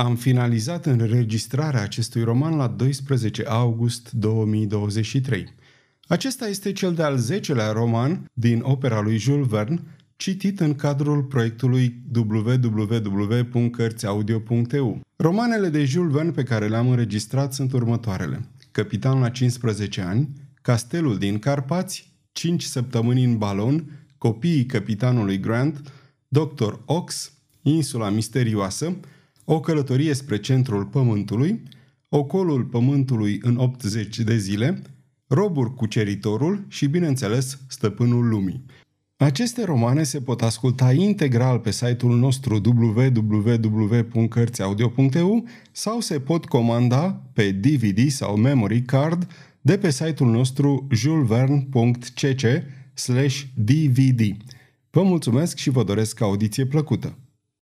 Am finalizat înregistrarea acestui roman la 12 august 2023. Acesta este cel de-al 10-lea roman din opera lui Jules Verne, citit în cadrul proiectului www.cărțiaudio.eu. Romanele de Jules Verne pe care le-am înregistrat sunt următoarele. Capitan la 15 ani, Castelul din Carpați, 5 săptămâni în balon, Copiii capitanului Grant, Dr. Ox, Insula misterioasă, O călătorie spre centrul pământului, Ocolul pământului în 80 de zile, Robur cuceritorul și, bineînțeles, Stăpânul lumii. Aceste romane se pot asculta integral pe site-ul nostru www.cărțiaudio.eu sau se pot comanda pe DVD sau memory card de pe site-ul nostru juleverne.cc dvd. Vă mulțumesc și vă doresc audiție plăcută!